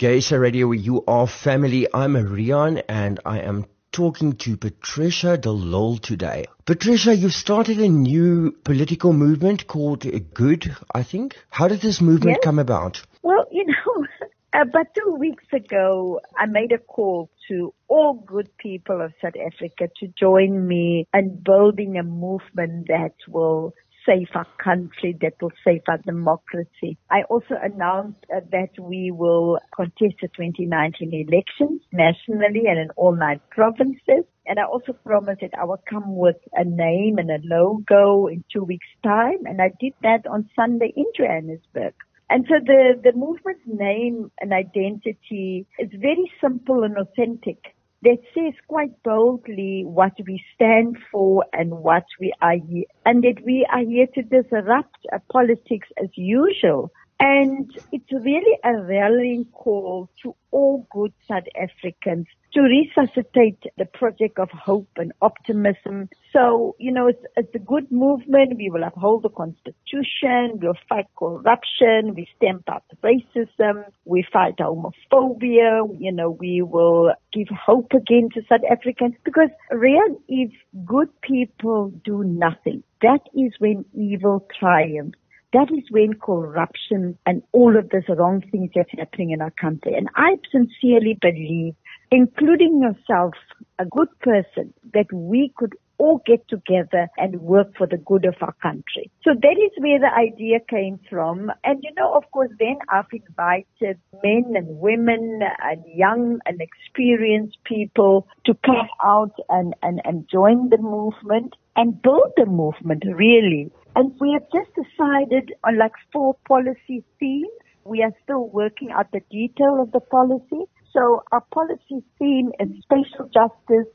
GaySA Radio, you are family. I'm Rian and I am talking to Patricia de Lille today. Patricia, you've started a new political movement called Good, I think. How did this movement yes. come about? Well, you know, about two weeks ago, I made a call to all good people of South Africa to join me in building a movement that will save our country, that will save our democracy. I also announced uh, that we will contest the 2019 elections nationally and in all nine provinces. And I also promised that I will come with a name and a logo in two weeks time. And I did that on Sunday in Johannesburg. And so the, the movement's name and identity is very simple and authentic that says quite boldly what we stand for and what we are here, and that we are here to disrupt politics as usual. And it's really a rallying call to all good South Africans to resuscitate the project of hope and optimism. So, you know, it's, it's a good movement. We will uphold the constitution. We'll fight corruption. We stamp out racism. We fight homophobia. You know, we will give hope again to South Africans because real, if good people do nothing, that is when evil triumphs. That is when corruption and all of this wrong things that's happening in our country. And I sincerely believe, including yourself, a good person, that we could all get together and work for the good of our country. So that is where the idea came from. And you know, of course, then I've invited men and women and young and experienced people to come out and, and, and join the movement and build the movement really. And we have just decided on like four policy themes. We are still working out the detail of the policy. So our policy theme is spatial justice,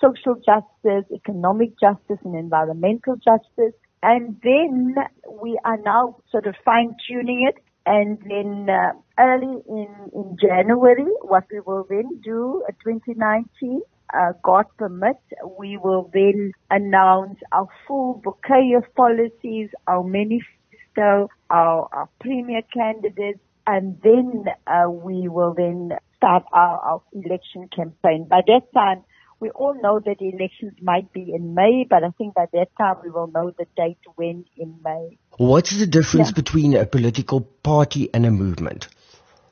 social justice, economic justice, and environmental justice. And then we are now sort of fine tuning it. And then uh, early in, in January, what we will then do, uh, 2019, uh, God permit, we will then announce our full bouquet of policies, our manifesto, our, our premier candidates, and then uh, we will then start our, our election campaign. By that time, we all know that the elections might be in May, but I think by that time we will know the date when in May. What's the difference yeah. between a political party and a movement?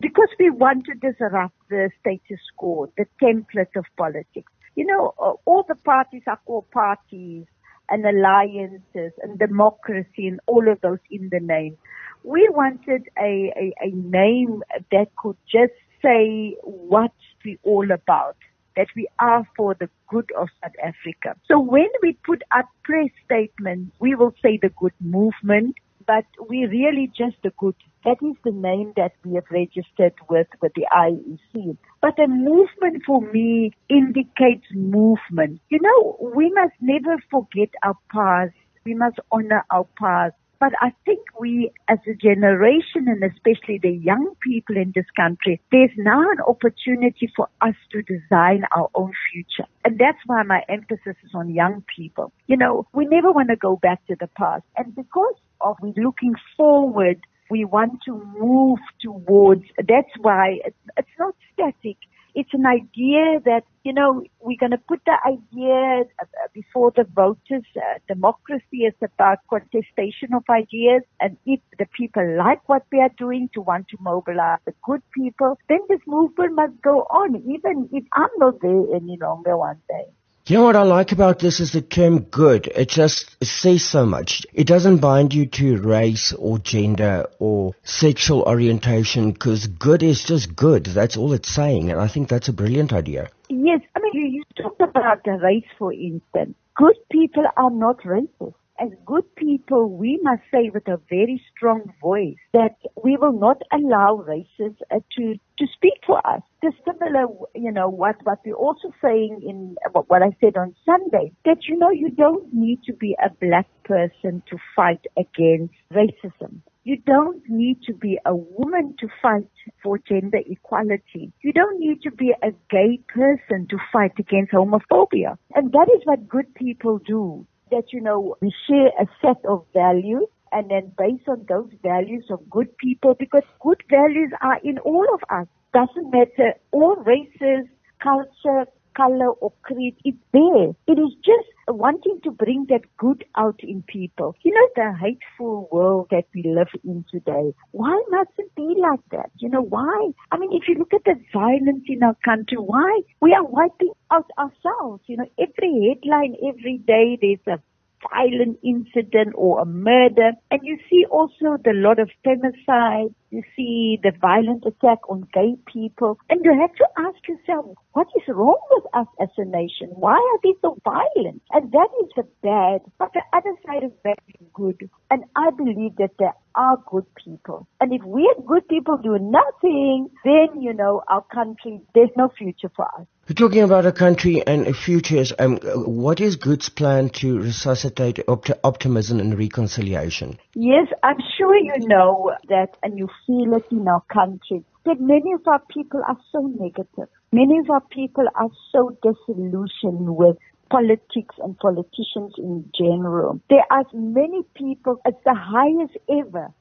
Because we want to disrupt the status quo, the template of politics. You know, all the parties are called parties and alliances and democracy and all of those in the name. We wanted a, a, a name that could just say what we're all about, that we are for the good of South Africa. So when we put up press statements, we will say the good movement, but we really just a good. That is the name that we have registered with, with the IEC. But a movement for me indicates movement. You know, we must never forget our past. We must honor our past. But I think we as a generation and especially the young people in this country, there's now an opportunity for us to design our own future. And that's why my emphasis is on young people. You know, we never want to go back to the past. And because of we looking forward, we want to move towards, that's why it's, not static it's an idea that, you know, we're going to put the idea uh, before the voters. Uh, democracy is about contestation of ideas. And if the people like what we are doing to want to mobilize the good people, then this movement must go on, even if I'm not there any longer one day. You know what I like about this is the term good. It just says so much. It doesn't bind you to race or gender or sexual orientation because good is just good. That's all it's saying. And I think that's a brilliant idea. Yes. I mean, you, you talked about the race, for instance. Good people are not racist as good people, we must say with a very strong voice that we will not allow races uh, to to speak for us. The similar, you know, what what we're also saying in what I said on Sunday that you know you don't need to be a black person to fight against racism. You don't need to be a woman to fight for gender equality. You don't need to be a gay person to fight against homophobia. And that is what good people do that, you know, we share a set of values and then based on those values of good people, because good values are in all of us. doesn't matter, all races, culture, color or creed, it's there. It is just wanting to bring that good out in people. You know, the hateful world that we live in today, why must it be like that? You know, why? I mean, if you look at the violence in our country, why? We are wiping out ourselves. You know, every headline, every day, there's a violent incident or a murder. And you see also the lot of femicide. You see the violent attack on gay people. And you have to ask yourself, what is wrong with us as a nation? Why are they so violent? And that is the bad. But the other side of that is good. And I believe that there are good people. And if we are good people do nothing, then, you know, our country, there's no future for us. We're talking about a country and a futures. Um, what is Good's plan to resuscitate opt- optimism and reconciliation? Yes, I'm sure you know that and you feel it in our country that many of our people are so negative. Many of our people are so disillusioned with politics and politicians in general. There are many people, it's the highest ever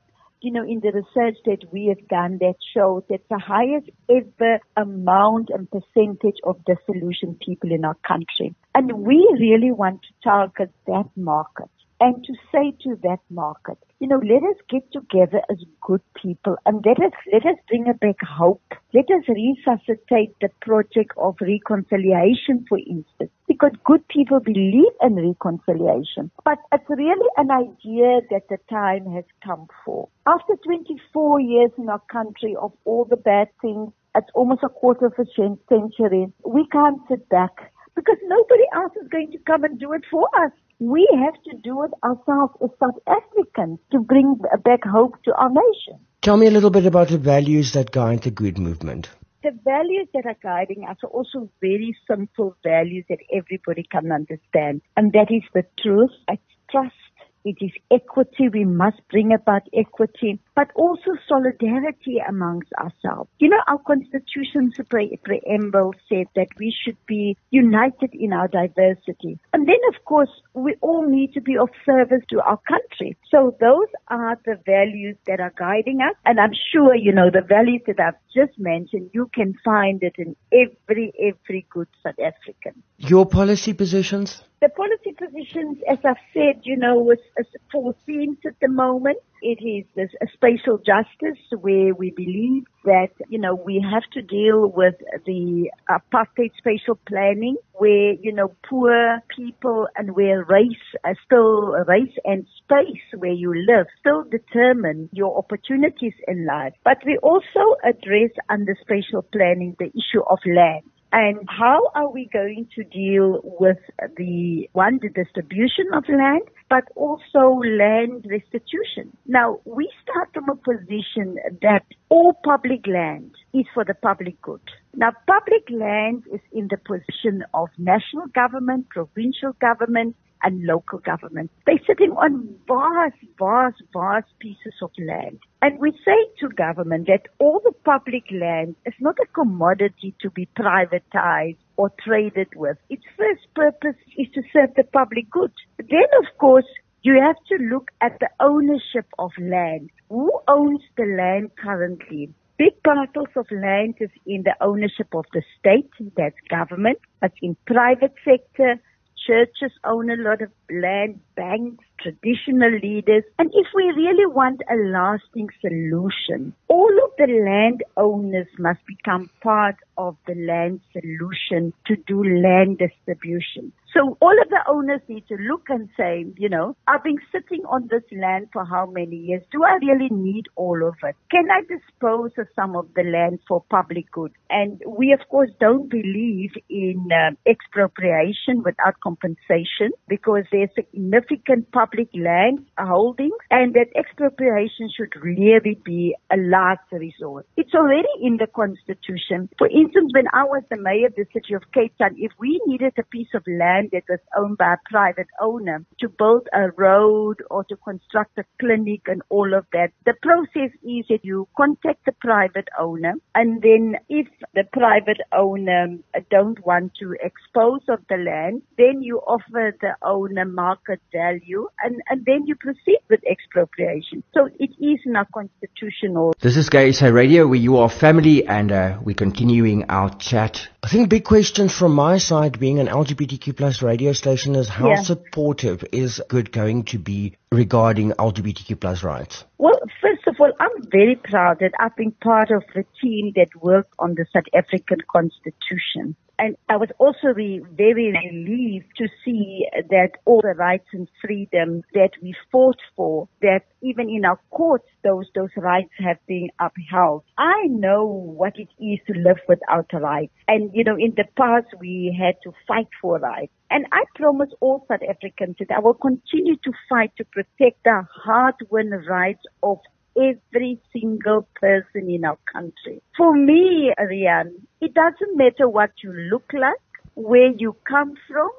you know, in the research that we have done that shows that the highest ever amount and percentage of disillusioned people in our country. And we really want to target that market and to say to that market, you know, let us get together as good people and let us, let us bring back hope. Let us resuscitate the project of reconciliation, for instance, because good people believe in reconciliation. But it's really an idea that the time has come for. After 24 years in our country of all the bad things, it's almost a quarter of a century, we can't sit back because nobody else is going to come and do it for us. We have to do it ourselves as South Africans to bring back hope to our nation. Tell me a little bit about the values that guide the Good movement. The values that are guiding us are also very simple values that everybody can understand. And that is the truth, it's trust, it is equity. We must bring about equity, but also solidarity amongst ourselves. You know, our constitution's pre- preamble said that we should be united in our diversity. And then, of course, we all need to be of service to our country. So those are the values that are guiding us. And I'm sure, you know, the values that I've just mentioned, you can find it in every, every good South African. Your policy positions? The policy positions, as I've said, you know, was four themes at the moment. It is this spatial justice where we believe that, you know, we have to deal with the apartheid spatial planning where, you know, poor people and where race, uh, still race and space where you live still determine your opportunities in life. But we also address under spatial planning the issue of land. And how are we going to deal with the one, the distribution of land, but also land restitution? Now, we start from a position that all public land is for the public good. Now, public land is in the position of national government, provincial government, and local government. They're sitting on vast, vast, vast pieces of land. And we say to government that all the public land is not a commodity to be privatized or traded with. Its first purpose is to serve the public good. Then, of course, you have to look at the ownership of land. Who owns the land currently? Big parcels of land is in the ownership of the state, that's government. It's in private sector, churches own a lot of land, banks, traditional leaders. And if we really want a lasting solution, all of the landowners must become part of the land solution to do land distribution. So all of the owners need to look and say, you know, I've been sitting on this land for how many years? Do I really need all of it? Can I dispose of some of the land for public good? And we, of course, don't believe in uh, expropriation without compensation because there's significant public land holdings and that expropriation should really be a last resort. It's already in the constitution. For instance, when I was the mayor of the city of Cape Town, if we needed a piece of land that was owned by a private owner to build a road or to construct a clinic and all of that, the process is that you contact the private owner and then if the private owner don't want to expose of the land, then you offer the owner market value, and, and then you proceed with expropriation. So it is not constitutional. This is GaySA Radio, where you are family, and uh, we're continuing our chat. I think big questions from my side, being an LGBTQ plus radio station, is how Yeah. supportive is good going to be regarding LGBTQ plus rights? Well, first of all, I'm very proud that I've been part of the team that worked on the South African Constitution. And I was also re- very relieved to see that all the rights and freedom that we fought for, that even in our courts, those, those rights have been upheld. I know what it is to live without rights. And, you know, in the past, we had to fight for rights. And I promise all South Africans that I will continue to fight to protect the hard-won rights of every single person in our country. For me, Rian, it doesn't matter what you look like, where you come from,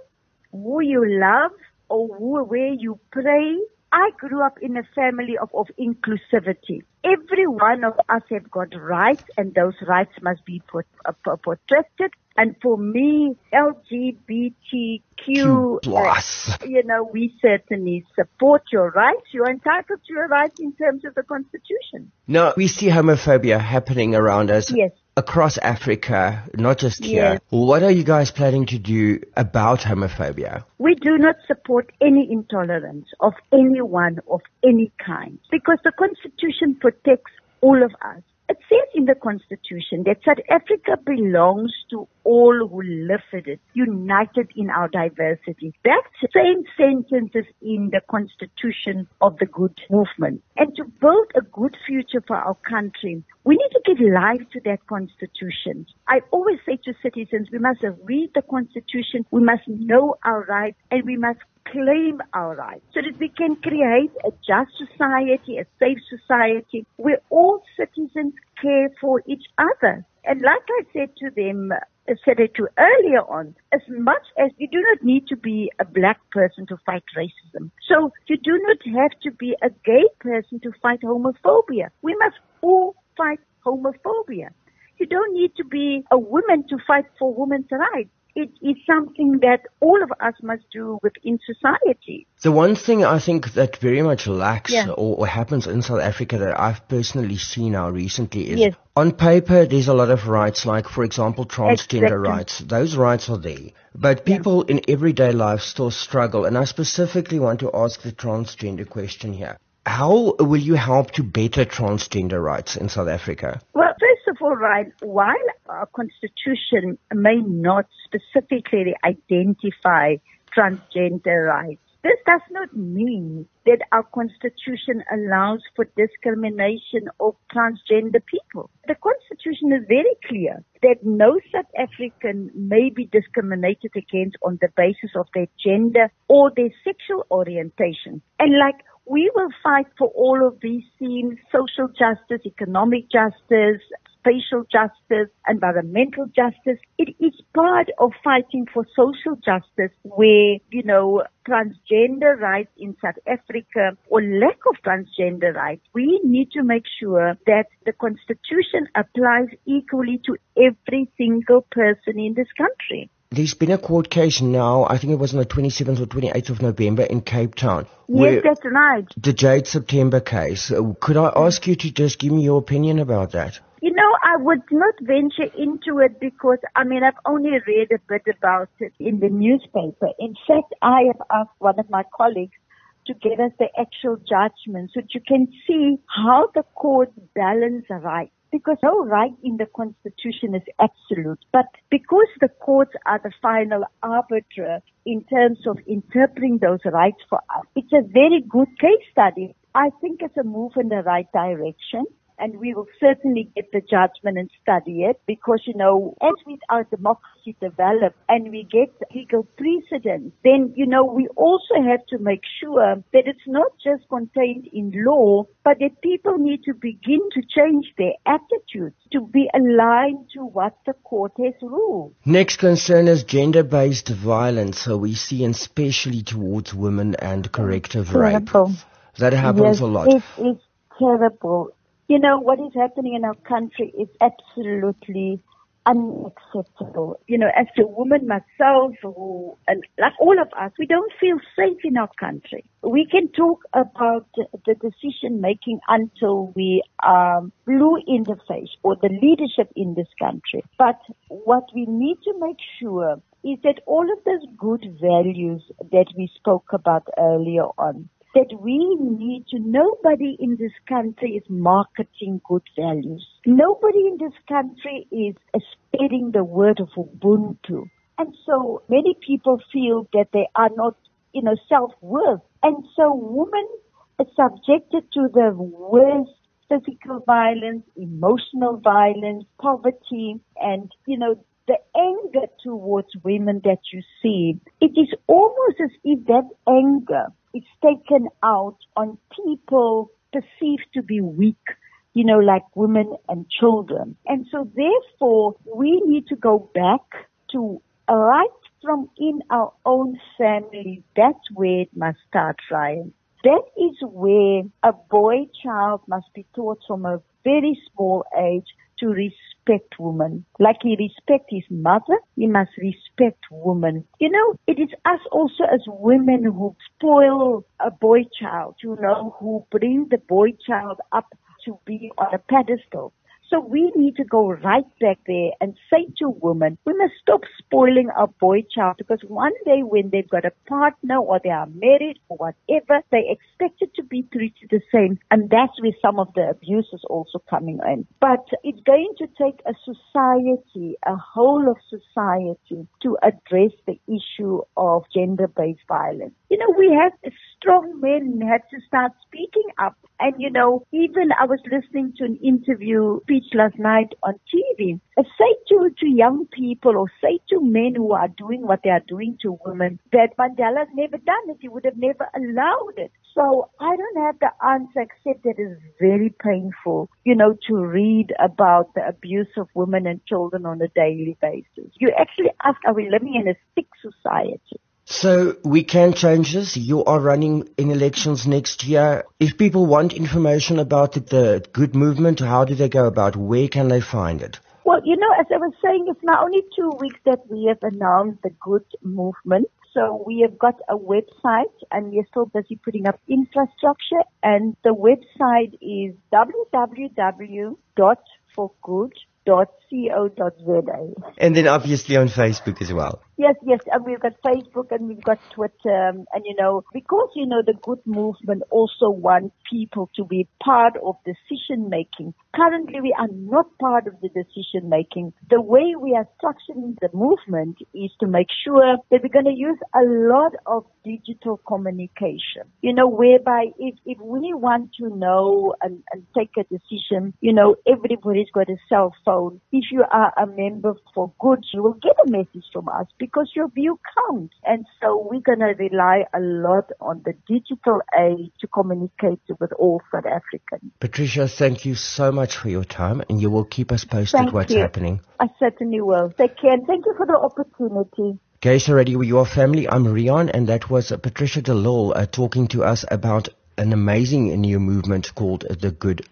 who you love, or who, where you pray. I grew up in a family of, of inclusivity. Every one of us have got rights and those rights must be put, uh, protected. And for me, LGBTQ, Q plus. uh, you know, we certainly support your rights. You're entitled to your rights in terms of the Constitution. No, we see homophobia happening around us. Yes. Across Africa, not just here. Yes. What are you guys planning to do about homophobia? We do not support any intolerance of anyone of any kind because the Constitution protects all of us. It says in the Constitution that South Africa belongs to all who live in it, united in our diversity. That same sentence is in the Constitution of the Good Movement. And to build a good future for our country, we need to give life to that Constitution. I always say to citizens, we must read the Constitution, we must know our rights, and we must claim our rights so that we can create a just society, a safe society where all citizens care for each other. And like I said to them, I said it to earlier on, as much as you do not need to be a black person to fight racism. So you do not have to be a gay person to fight homophobia. We must all fight homophobia. You don't need to be a woman to fight for women's rights. It is something that all of us must do within society. The one thing I think that very much lacks Yeah. or, or happens in South Africa that I've personally seen now recently is Yes. on paper there's a lot of rights like for example transgender Exactly. rights. Those rights are there. But people in everyday life still struggle and I specifically want to ask the transgender question here. How will you help to better transgender rights in South Africa? Well, of all, right, while our constitution may not specifically identify transgender rights, this does not mean that our constitution allows for discrimination of transgender people. The constitution is very clear that no South African may be discriminated against on the basis of their gender or their sexual orientation. And like we will fight for all of these themes, social justice, economic justice, spatial justice, environmental justice. It is part of fighting for social justice where, you know, transgender rights in South Africa or lack of transgender rights, we need to make sure that the constitution applies equally to every single person in this country. There's been a court case now, I think it was on the 27th or 28th of November in Cape Town. Yes, that's right. the Jade September case. Could I ask you to just give me your opinion about that? You know, I would not venture into it because, I mean, I've only read a bit about it in the newspaper. In fact, I have asked one of my colleagues to give us the actual judgment so that you can see how the courts balance rights. Because no right in the Constitution is absolute. But because the courts are the final arbiter in terms of interpreting those rights for us, it's a very good case study. I think it's a move in the right direction and we will certainly get the judgment and study it because, you know, as we, our democracy develops and we get legal precedents, then, you know, we also have to make sure that it's not just contained in law, but that people need to begin to change their attitudes to be aligned to what the court has ruled. Next concern is gender-based violence, so we see especially towards women and corrective rape. That happens yes, a lot. It is terrible. You know, what is happening in our country is absolutely unacceptable. You know, as a woman myself, who, and like all of us, we don't feel safe in our country. We can talk about the decision making until we are blue in the face or the leadership in this country. But what we need to make sure is that all of those good values that we spoke about earlier on, that we need to, nobody in this country is marketing good values. Nobody in this country is spreading the word of Ubuntu. And so many people feel that they are not, you know, self-worth. And so women are subjected to the worst physical violence, emotional violence, poverty, and, you know, the anger towards women that you see, it is almost as if that anger is taken out on people perceived to be weak, you know, like women and children. And so therefore, we need to go back to right from in our own family. That's where it must start, Rian. That is where a boy child must be taught from a very small age to respect women. Like he respect his mother, he must respect women. You know, it is us also as women who spoil a boy child, you know, who bring the boy child up to be on a pedestal. So we need to go right back there and say to women, we must stop spoiling our boy child because one day when they've got a partner or they are married or whatever, they expect it to be treated the same. And that's where some of the abuse is also coming in. But it's going to take a society, a whole of society to address the issue of gender-based violence. You know, we have strong men had to start speaking up. And you know, even I was listening to an interview speech last night on TV. Say to, to young people or say to men who are doing what they are doing to women that Mandela's never done it. He would have never allowed it. So I don't have the answer except that it's very painful, you know, to read about the abuse of women and children on a daily basis. You actually ask, are we living in a sick society? So we can change this. You are running in elections next year. If people want information about the, the good movement, how do they go about? Where can they find it? Well, you know, as I was saying, it's now only two weeks that we have announced the good movement. So we have got a website and we're still busy putting up infrastructure and the website is www.forgood.co.za. And then obviously on Facebook as well. Yes, yes, and we've got Facebook and we've got Twitter, um, and you know, because you know the good movement also want people to be part of decision making. Currently, we are not part of the decision making. The way we are structuring the movement is to make sure that we're going to use a lot of digital communication. You know, whereby if if we want to know and, and take a decision, you know, everybody's got a cell phone. If you are a member for good, you will get a message from us because your view counts. And so we're going to rely a lot on the digital age to communicate with all South Africans. Patricia, thank you so much for your time and you will keep us posted thank what's you. happening. I certainly will. Take care and thank you for the opportunity. GaySA Radio, your family, I'm Rian and that was Patricia de Lille uh, talking to us about an amazing new movement called the Good